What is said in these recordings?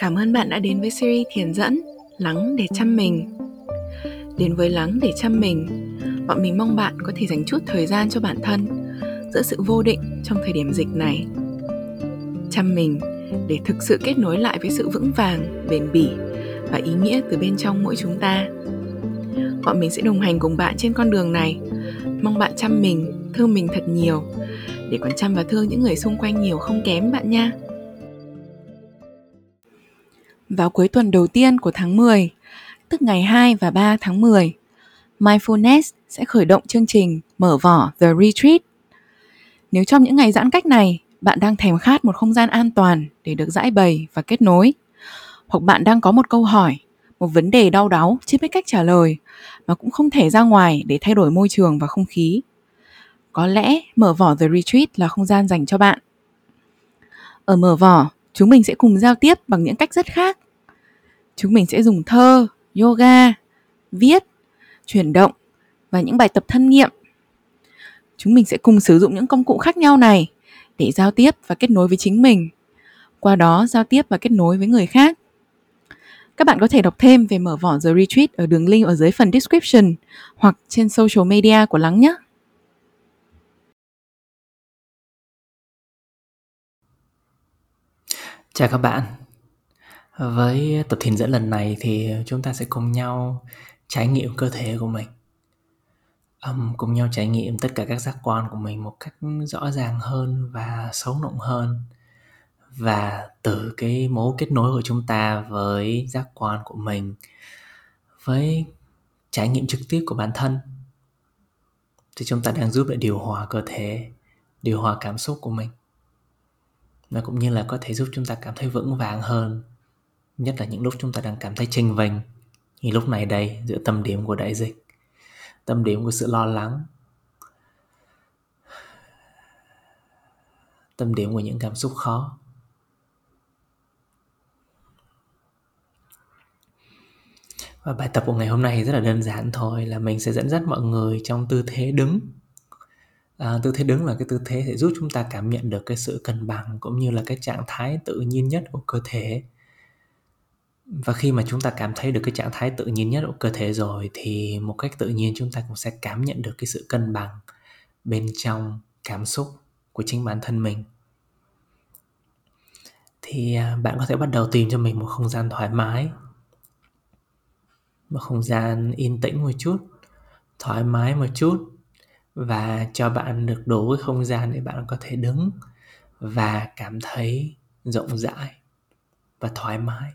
Cảm ơn bạn đã đến với series thiền dẫn Lắng để chăm mình. Đến với Lắng để chăm mình, bọn mình mong bạn có thể dành chút thời gian cho bản thân giữa sự vô định trong thời điểm dịch này. Chăm mình để thực sự kết nối lại với sự vững vàng, bền bỉ và ý nghĩa từ bên trong mỗi chúng ta. Bọn mình sẽ đồng hành cùng bạn trên con đường này. Mong bạn chăm mình, thương mình thật nhiều để còn chăm và thương những người xung quanh nhiều không kém bạn nha. Vào cuối tuần đầu tiên của tháng 10, tức ngày 2 và 3 tháng 10, Mindfulness sẽ khởi động chương trình mở vỏ The Retreat. Nếu trong những ngày giãn cách này, bạn đang thèm khát một không gian an toàn để được giải bày và kết nối, hoặc bạn đang có một câu hỏi, một vấn đề đau đáu chưa biết cách trả lời mà cũng không thể ra ngoài để thay đổi môi trường và không khí. Có lẽ mở vỏ The Retreat là không gian dành cho bạn. Ở mở vỏ, chúng mình sẽ cùng giao tiếp bằng những cách rất khác. Chúng mình sẽ dùng thơ, yoga, viết, chuyển động và những bài tập thân nghiệm. Chúng mình sẽ cùng sử dụng những công cụ khác nhau này để giao tiếp và kết nối với chính mình. Qua đó giao tiếp và kết nối với người khác. Các bạn có thể đọc thêm về mở vỏ The Retreat ở đường link ở dưới phần description hoặc trên social media của Lắng nhé. Chào các bạn. Với tập thiền dẫn lần này thì chúng ta sẽ cùng nhau trải nghiệm cơ thể của mình. Um, cùng nhau trải nghiệm tất cả các giác quan của mình một cách rõ ràng hơn và sâu rộng hơn. Và từ cái mối kết nối của chúng ta với giác quan của mình, với trải nghiệm trực tiếp của bản thân thì chúng ta đang giúp để điều hòa cơ thể, điều hòa cảm xúc của mình nó cũng như là có thể giúp chúng ta cảm thấy vững vàng hơn, nhất là những lúc chúng ta đang cảm thấy chênh vênh. Như lúc này đây, giữa tâm điểm của đại dịch, tâm điểm của sự lo lắng, tâm điểm của những cảm xúc khó. Và bài tập của ngày hôm nay rất là đơn giản thôi, là mình sẽ dẫn dắt mọi người trong tư thế đứng à, tư thế đứng là cái tư thế sẽ giúp chúng ta cảm nhận được cái sự cân bằng cũng như là cái trạng thái tự nhiên nhất của cơ thể. Và khi mà chúng ta cảm thấy được cái trạng thái tự nhiên nhất của cơ thể rồi thì một cách tự nhiên chúng ta cũng sẽ cảm nhận được cái sự cân bằng bên trong cảm xúc của chính bản thân mình. Thì à, bạn có thể bắt đầu tìm cho mình một không gian thoải mái một không gian yên tĩnh một chút thoải mái một chút và cho bạn được đủ cái không gian để bạn có thể đứng và cảm thấy rộng rãi và thoải mái.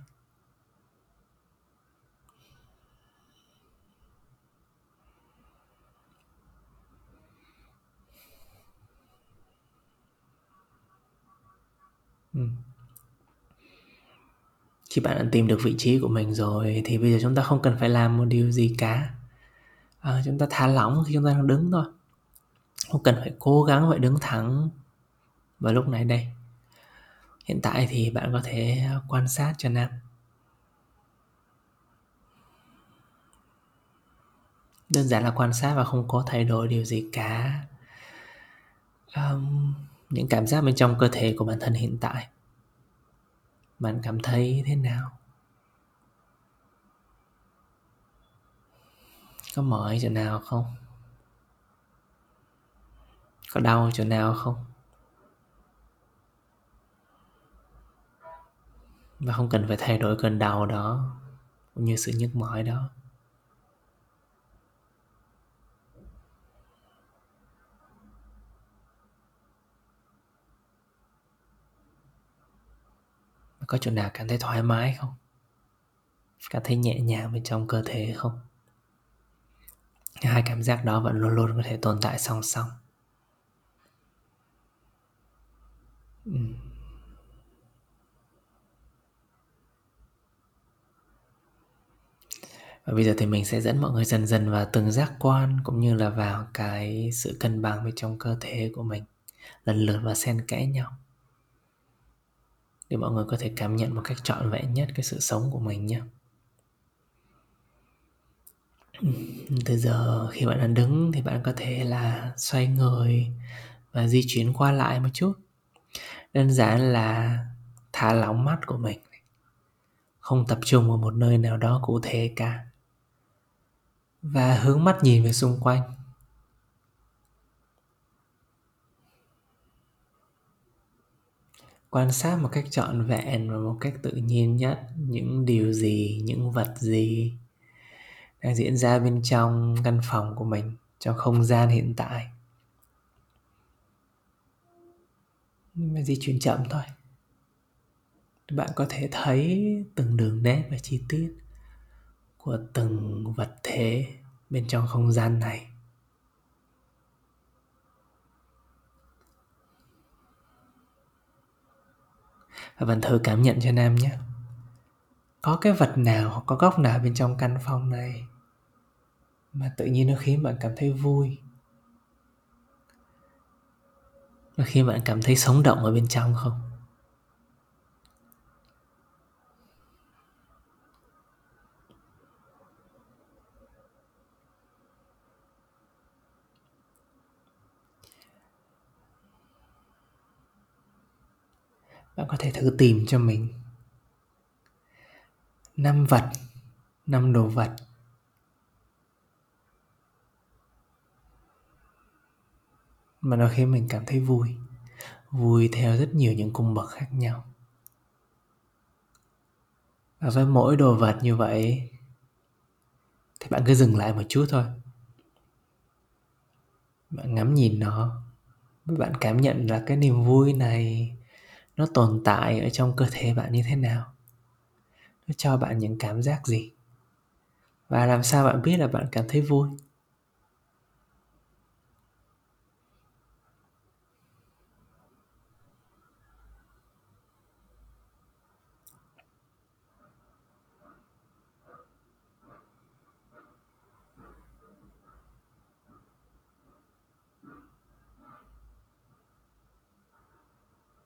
Ừ. khi bạn đã tìm được vị trí của mình rồi thì bây giờ chúng ta không cần phải làm một điều gì cả. À, chúng ta thả lỏng khi chúng ta đang đứng thôi không cần phải cố gắng phải đứng thẳng vào lúc này đây. Hiện tại thì bạn có thể quan sát cho nam. Đơn giản là quan sát và không có thay đổi điều gì cả. Um, những cảm giác bên trong cơ thể của bản thân hiện tại bạn cảm thấy thế nào? Có mỏi chỗ nào không? Có đau chỗ nào không? Và không cần phải thay đổi cơn đau đó, cũng như sự nhức mỏi đó. Có chỗ nào cảm thấy thoải mái không? Cảm thấy nhẹ nhàng bên trong cơ thể không? Hai cảm giác đó vẫn luôn luôn có thể tồn tại song song. Và bây giờ thì mình sẽ dẫn mọi người dần dần vào từng giác quan cũng như là vào cái sự cân bằng bên trong cơ thể của mình. Lần lượt và xen kẽ nhau. Để mọi người có thể cảm nhận một cách trọn vẹn nhất cái sự sống của mình nhé. Từ giờ khi bạn đang đứng thì bạn có thể là xoay người và di chuyển qua lại một chút đơn giản là thả lỏng mắt của mình. Không tập trung vào một nơi nào đó cụ thể cả. Và hướng mắt nhìn về xung quanh. Quan sát một cách trọn vẹn và một cách tự nhiên nhất những điều gì, những vật gì đang diễn ra bên trong căn phòng của mình trong không gian hiện tại mà di chuyển chậm thôi. Bạn có thể thấy từng đường nét và chi tiết của từng vật thể bên trong không gian này. Và bạn thử cảm nhận cho nam nhé. Có cái vật nào hoặc có góc nào bên trong căn phòng này mà tự nhiên nó khiến bạn cảm thấy vui? Nó khiến bạn cảm thấy sống động ở bên trong không? Bạn có thể thử tìm cho mình. Năm vật, năm đồ vật. Mà nó khiến mình cảm thấy vui. Vui theo rất nhiều những cung bậc khác nhau. Và với mỗi đồ vật như vậy, thì bạn cứ dừng lại một chút thôi. Bạn ngắm nhìn nó bạn cảm nhận là cái niềm vui này nó tồn tại ở trong cơ thể bạn như thế nào. Nó cho bạn những cảm giác gì. Và làm sao bạn biết là bạn cảm thấy vui?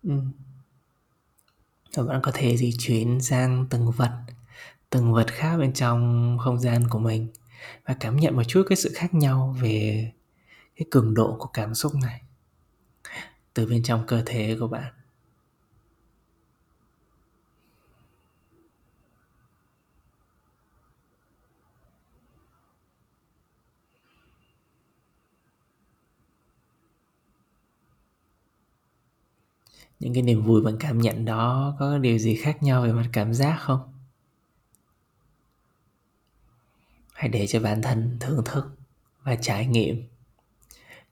Ừ. và bạn có thể di chuyển sang từng vật từng vật khác bên trong không gian của mình và cảm nhận một chút cái sự khác nhau về cái cường độ của cảm xúc này từ bên trong cơ thể của bạn. Những cái niềm vui bạn cảm nhận đó có điều gì khác nhau về mặt cảm giác không hãy để cho bản thân thưởng thức và trải nghiệm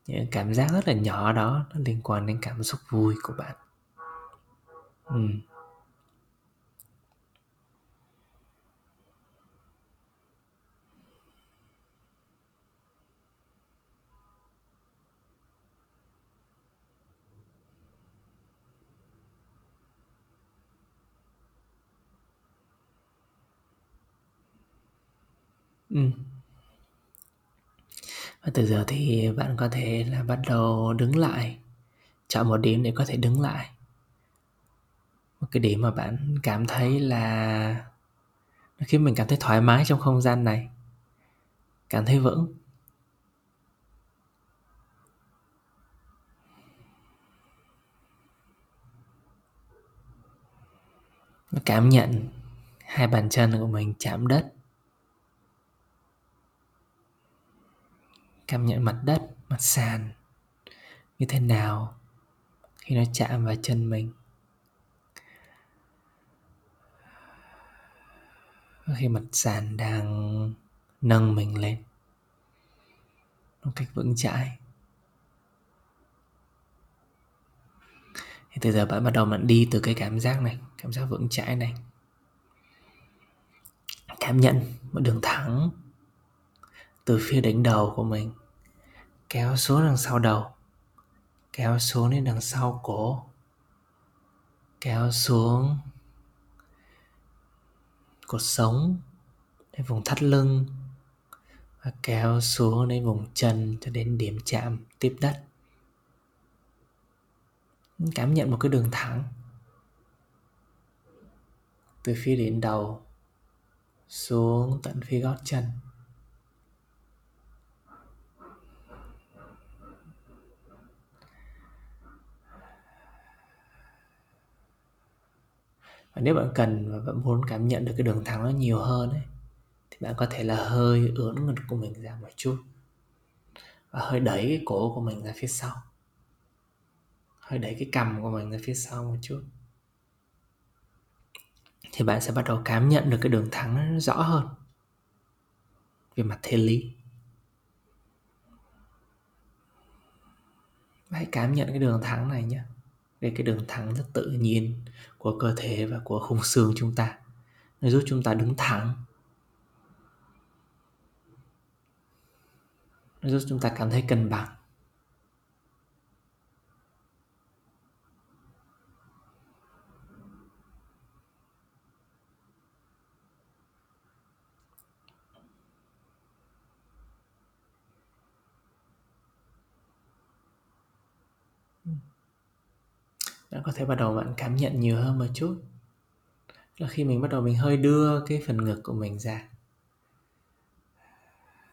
những cảm giác rất là nhỏ đó, nó liên quan đến cảm xúc vui của bạn ừ. Ừ. Và từ giờ thì bạn có thể là bắt đầu đứng lại, Chọn một điểm để có thể đứng lại. Một cái điểm mà bạn cảm thấy là Nó khiến mình cảm thấy thoải mái trong không gian này. Cảm thấy vững. Cảm nhận hai bàn chân của mình chạm đất. Cảm nhận mặt đất, mặt sàn như thế nào khi nó chạm vào chân mình. Khi mặt sàn đang nâng mình lên một cách vững chãi. Thì từ giờ bạn bắt đầu bạn đi từ cái cảm giác này, cảm giác vững chãi này. Cảm nhận một đường thẳng từ phía đỉnh đầu của mình kéo xuống đằng sau đầu. Kéo xuống đến đằng sau cổ. Kéo xuống cột sống đến vùng thắt lưng. Và kéo xuống đến vùng chân cho đến điểm chạm tiếp đất. Cảm nhận một cái đường thẳng. Từ phía đỉnh đầu xuống tận phía gót chân. Và nếu bạn cần và bạn muốn cảm nhận được cái đường thẳng nó nhiều hơn ấy, thì bạn có thể là hơi ưỡn ngực của mình ra một chút. Và hơi đẩy cái cổ của mình ra phía sau. Hơi đẩy cái cằm của mình ra phía sau một chút. Thì bạn sẽ bắt đầu cảm nhận được cái đường thẳng nó rõ hơn về mặt thể lý. Hãy cảm nhận cái đường thẳng này nhé về cái đường thẳng rất tự nhiên của cơ thể và của khung xương chúng ta. Nó giúp chúng ta đứng thẳng. Nó giúp chúng ta cảm thấy cân bằng. Bạn có thể bắt đầu bạn cảm nhận nhiều hơn một chút. Là khi mình bắt đầu mình hơi đưa cái phần ngực của mình ra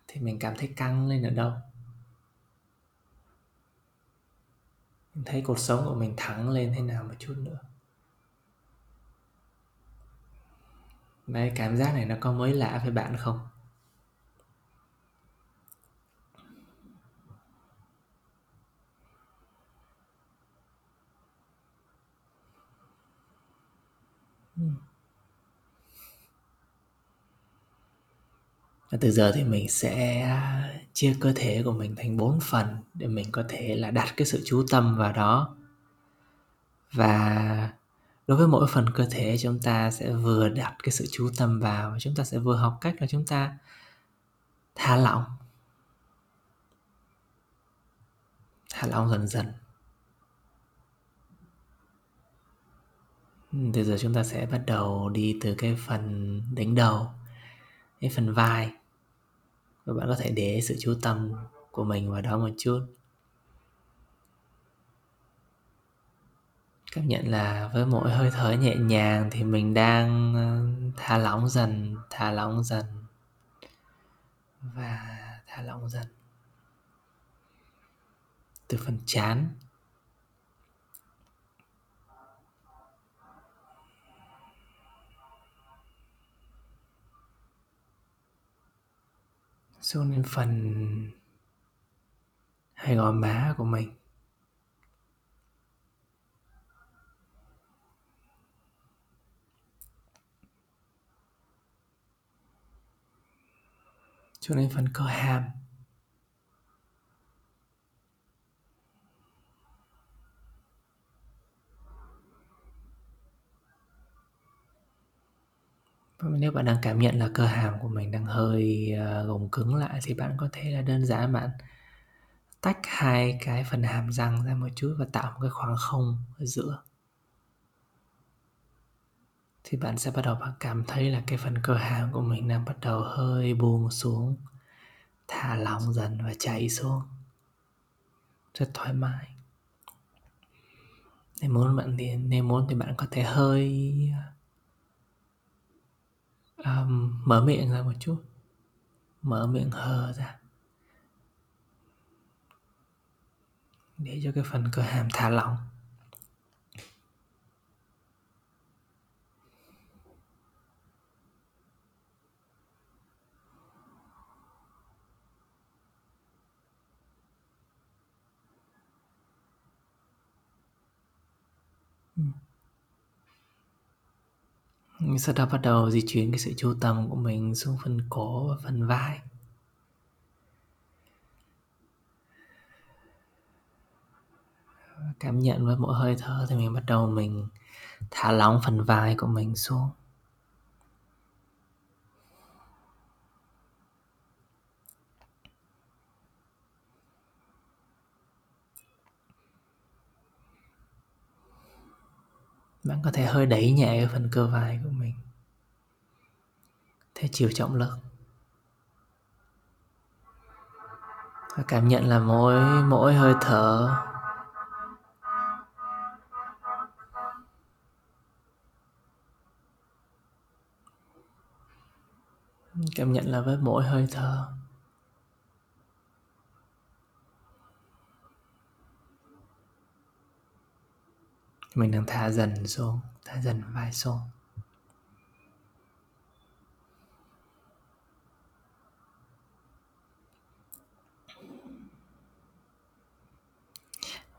thì mình cảm thấy căng lên ở đâu. Mình thấy cuộc sống của mình thẳng lên thế nào một chút nữa. Đấy, cảm giác này nó có mới lạ với bạn không? Từ giờ thì mình sẽ chia cơ thể của mình thành bốn phần để mình có thể là đặt cái sự chú tâm vào đó. Và đối với mỗi phần cơ thể, chúng ta sẽ vừa đặt cái sự chú tâm vào và chúng ta sẽ vừa học cách là chúng ta thả lỏng. Thả lỏng dần dần. Từ giờ chúng ta sẽ bắt đầu đi từ cái phần đỉnh đầu cái phần vai. Và bạn có thể để sự chú tâm của mình vào đó một chút. Cảm nhận là với mỗi hơi thở nhẹ nhàng thì mình đang ờ, thả lỏng dần, thả lỏng dần và thả lỏng dần. Từ phần chán xuống đến phần hai gò má của mình. Xuống đến phần cơ hàm. Nếu bạn đang cảm nhận là cơ hàm của mình đang hơi ờ, gồng cứng lại thì bạn có thể là đơn giản bạn tách hai cái phần hàm răng ra một chút và tạo một cái khoảng không ở giữa. Thì bạn sẽ bắt đầu bạn cảm thấy là cái phần cơ hàm của mình đang bắt đầu hơi buông xuống, thả lỏng dần và chảy xuống. Rất thoải mái. Nếu muốn bạn thì, nếu muốn thì bạn có thể hơi um, mở miệng ra một chút. Mở miệng hờ ra. Để cho cái phần cơ hàm thả lỏng. Sau đó bắt đầu di chuyển cái sự chú tâm của mình xuống phần cổ và phần vai. Cảm nhận với mỗi hơi thở thì mình bắt đầu mình thả lỏng phần vai của mình xuống. Bạn có thể hơi đẩy nhẹ cái phần cơ vai của mình. Theo chiều trọng lực và cảm nhận là mỗi mỗi hơi thở. Cảm nhận là với mỗi hơi thở. Mình đang thả dần xuống, thả dần vai xuống.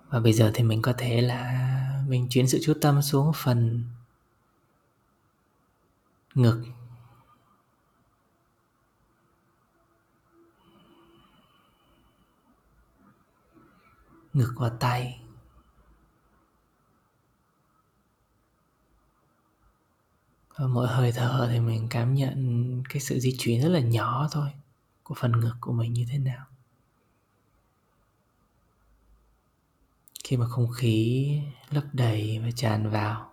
Và bây giờ thì mình có thể là mình chuyển sự chú tâm xuống phần ngực. Ngực và tay. Và mỗi hơi thở thì mình cảm nhận cái sự di chuyển rất là nhỏ thôi, của phần ngực của mình như thế nào. Khi mà không khí lấp đầy và tràn vào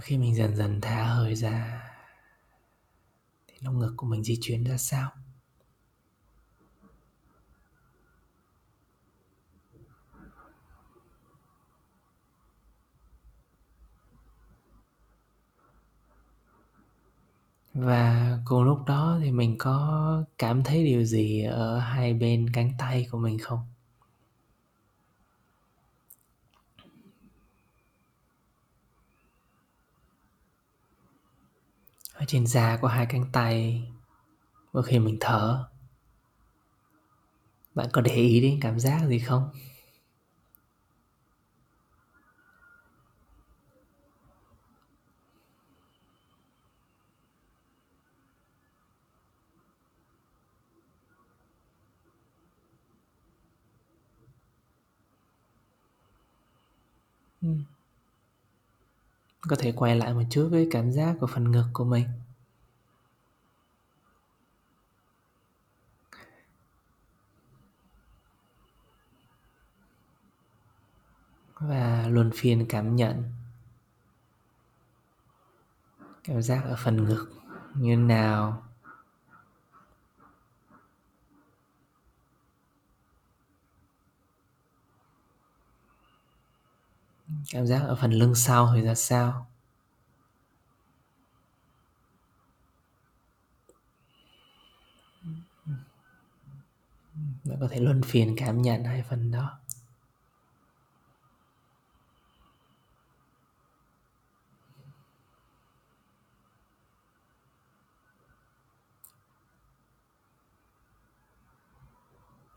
khi mình dần dần thả hơi ra, thì lồng ngực của mình di chuyển ra sao và cùng lúc đó thì mình có cảm thấy điều gì ở hai bên cánh tay của mình không? Ở trên da của hai cánh tay, mỗi khi mình thở, bạn có để ý đến cảm giác gì không? Có thể quay lại một chút với cảm giác của phần ngực của mình. Và luân phiên cảm nhận. Cảm giác ở phần ngực như nào? Cảm giác ở phần lưng sau thì ra sao? Bạn có thể luân phiền cảm nhận hai phần đó.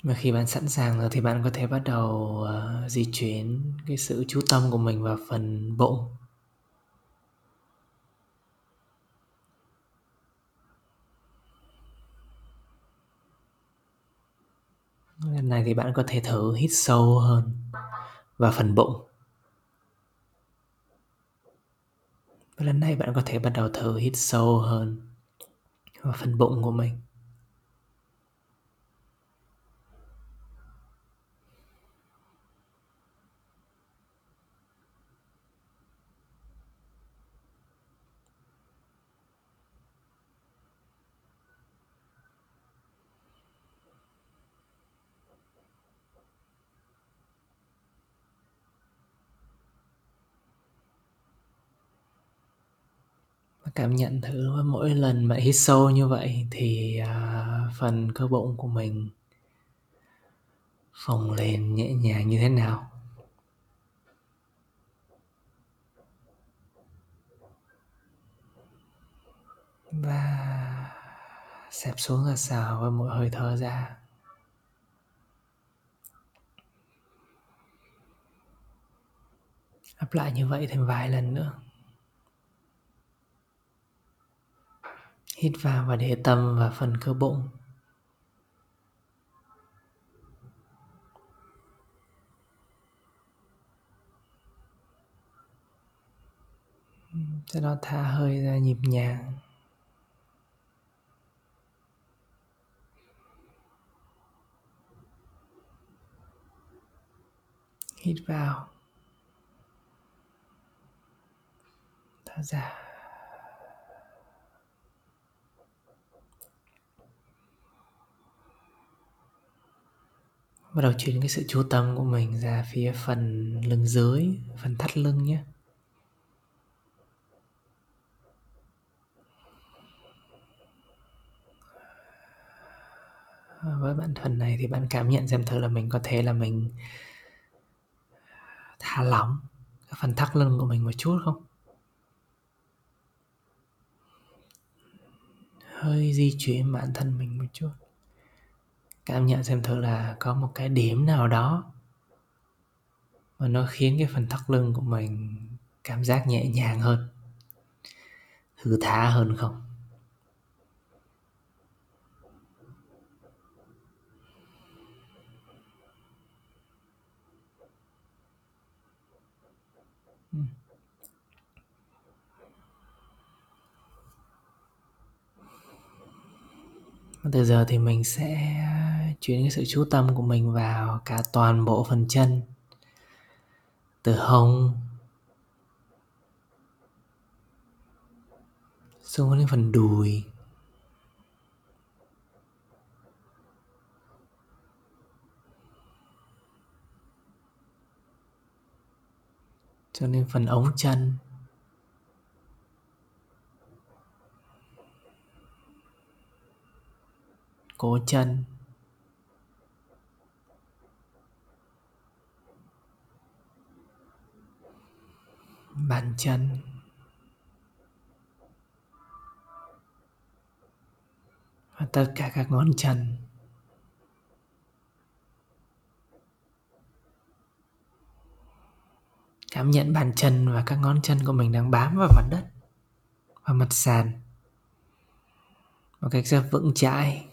Và khi bạn sẵn sàng rồi thì bạn có thể bắt đầu uh, di chuyển cái sự chú tâm của mình vào phần bụng. Lần này thì bạn có thể thử hít sâu hơn vào phần bụng. Và lần này bạn có thể bắt đầu thử hít sâu hơn vào phần bụng của mình. Cảm nhận thử mỗi lần bạn hít sâu như vậy thì uh, phần cơ bụng của mình phồng lên nhẹ nhàng như thế nào. Và xẹp xuống ra sao với mỗi hơi thở ra. Lặp lại như vậy thêm vài lần nữa. Hít vào và để tâm vào phần cơ bụng. Cho nó thả hơi ra nhịp nhàng. Hít vào. Thở ra bắt đầu chuyển cái sự chú tâm của mình ra phía phần lưng dưới, phần thắt lưng nhé. Với bản thân này thì bạn cảm nhận xem thử là mình có thể là mình thả lỏng cái phần thắt lưng của mình một chút không? Hơi di chuyển bản thân mình một chút cảm nhận xem thử là có một cái điểm nào đó mà nó khiến cái phần thắt lưng của mình cảm giác nhẹ nhàng hơn, thư thả hơn không? Từ giờ thì mình sẽ chuyển cái sự chú tâm của mình vào cả toàn bộ phần chân. Từ hông xuống đến phần đùi. Cho nên phần ống chân. Cổ chân. Bàn chân. Và tất cả các ngón chân. Cảm nhận bàn chân và các ngón chân của mình đang bám vào mặt đất và mặt sàn. Một cách rất vững chãi.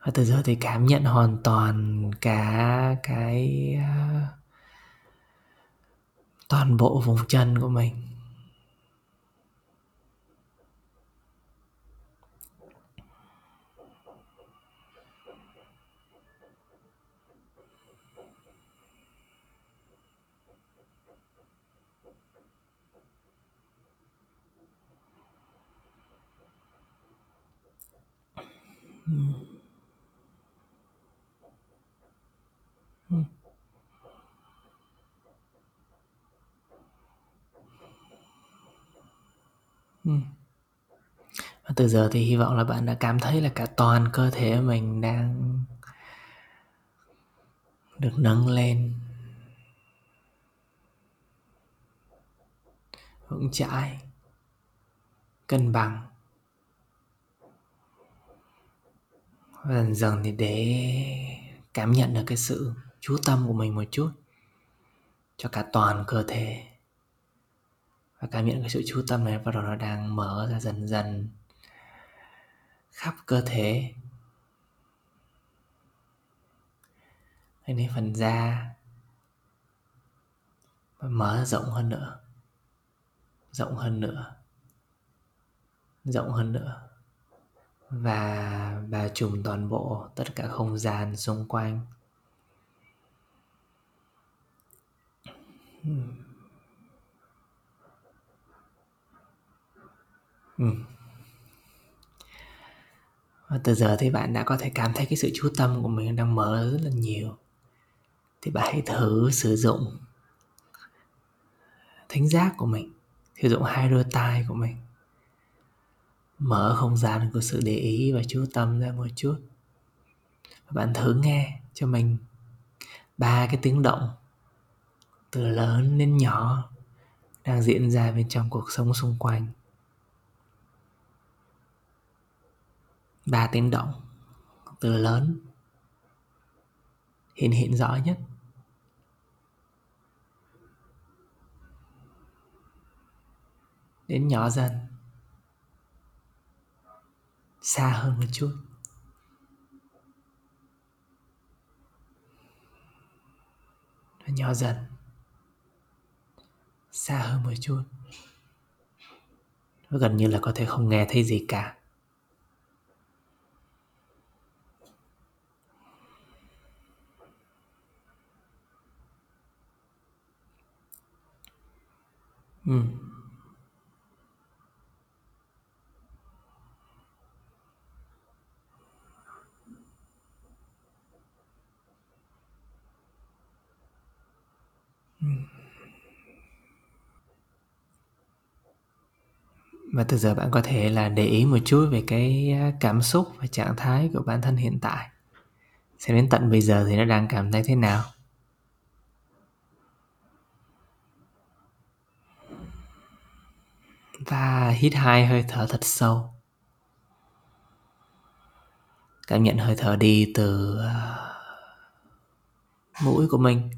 Và từ giờ thì cảm nhận hoàn toàn cả cái uh, toàn bộ vùng chân của mình. Ừ. Và từ giờ thì hy vọng là bạn đã cảm thấy là cả toàn cơ thể mình đang được nâng lên. Vững chãi, cân bằng. Và dần dần thì để cảm nhận được cái sự chú tâm của mình một chút cho cả toàn cơ thể và cảm nhận cái sự chú tâm này bắt đầu nó đang mở ra dần dần khắp cơ thể. Đến phần da và mở rộng hơn nữa, rộng hơn nữa, rộng hơn nữa. Và bao trùm toàn bộ tất cả không gian xung quanh. Ừ. Và từ giờ thì bạn đã có thể cảm thấy cái sự chú tâm của mình đang mở rất là nhiều. Thì bạn hãy thử sử dụng thính giác của mình, sử dụng hai đôi tai của mình. Mở không gian của sự để ý và chú tâm ra một chút. Và bạn thử nghe cho mình ba cái tiếng động, từ lớn đến nhỏ, đang diễn ra bên trong cuộc sống xung quanh. Ba tiếng động, từ lớn, hiện hiện rõ nhất. Đến nhỏ dần, xa hơn một chút. Và nhỏ dần, xa hơn một chút. Và gần như là có thể không nghe thấy gì cả. Ừ. và từ giờ bạn có thể là để ý một chút về cái à, cảm xúc và trạng thái của bản thân hiện tại xem đến tận bây giờ thì nó đang cảm thấy thế nào và hít hai hơi thở thật sâu. Cảm nhận hơi thở đi từ à, mũi của mình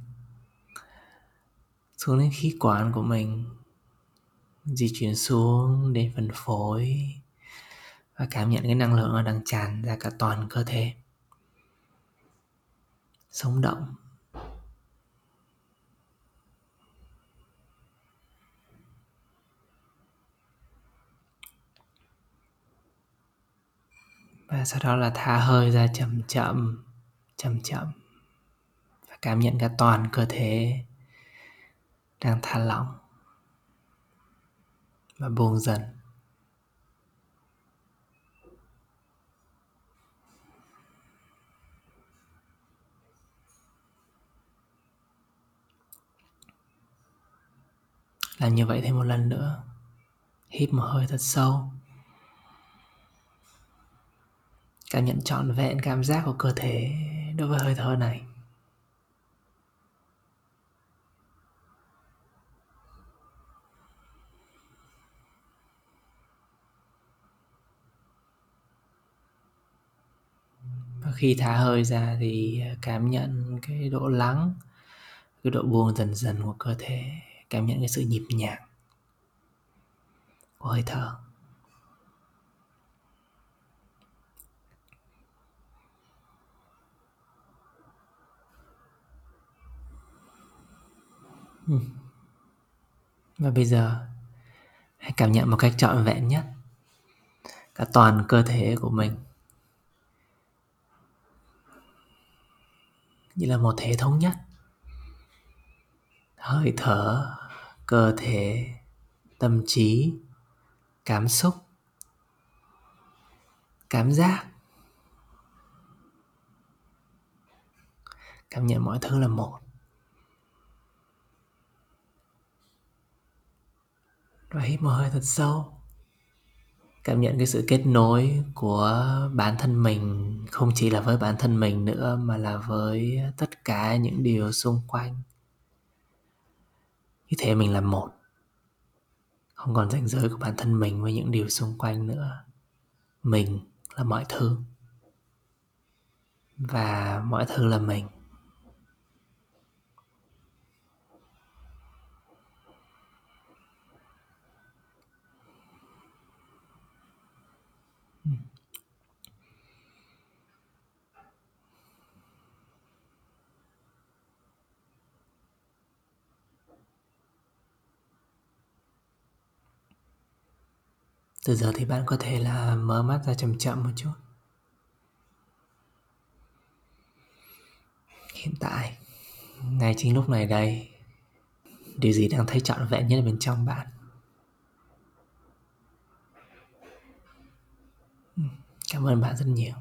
xuống đến khí quản của mình, di chuyển xuống đến phần phổi và cảm nhận cái năng lượng đang tràn ra cả toàn cơ thể. Sống động. Và sau đó là thả hơi ra chậm chậm chậm chậm. Và cảm nhận cả toàn cơ thể đang thả lỏng và buông dần. Làm như vậy thêm một lần nữa. Hít một hơi thật sâu. Cảm nhận trọn vẹn cảm giác của cơ thể đối với hơi thở này. Và khi thả hơi ra thì à, cảm nhận cái độ lắng, cái độ buông dần dần của cơ thể, cảm nhận cái sự nhịp nhàng của hơi thở. Ừ. và bây giờ, hãy cảm nhận một cách trọn vẹn nhất cả toàn cơ thể của mình. Như là một thể thống nhất. Hơi thở, cơ thể, tâm trí, cảm xúc, cảm giác. Cảm nhận mọi thứ là một. Và hít một hơi thật sâu. Cảm nhận cái sự kết nối của bản thân mình, không chỉ là với bản thân mình nữa, mà là với tất cả những điều xung quanh. Như thế mình là một. Không còn ranh giới của bản thân mình với những điều xung quanh nữa. Mình là mọi thứ. Và mọi thứ là mình. Từ giờ thì bạn có thể là mở mắt ra chậm chậm một chút. Hiện tại, ngay chính lúc này đây, điều gì đang thấy trọn vẹn nhất bên trong bạn? Cảm ơn bạn rất nhiều.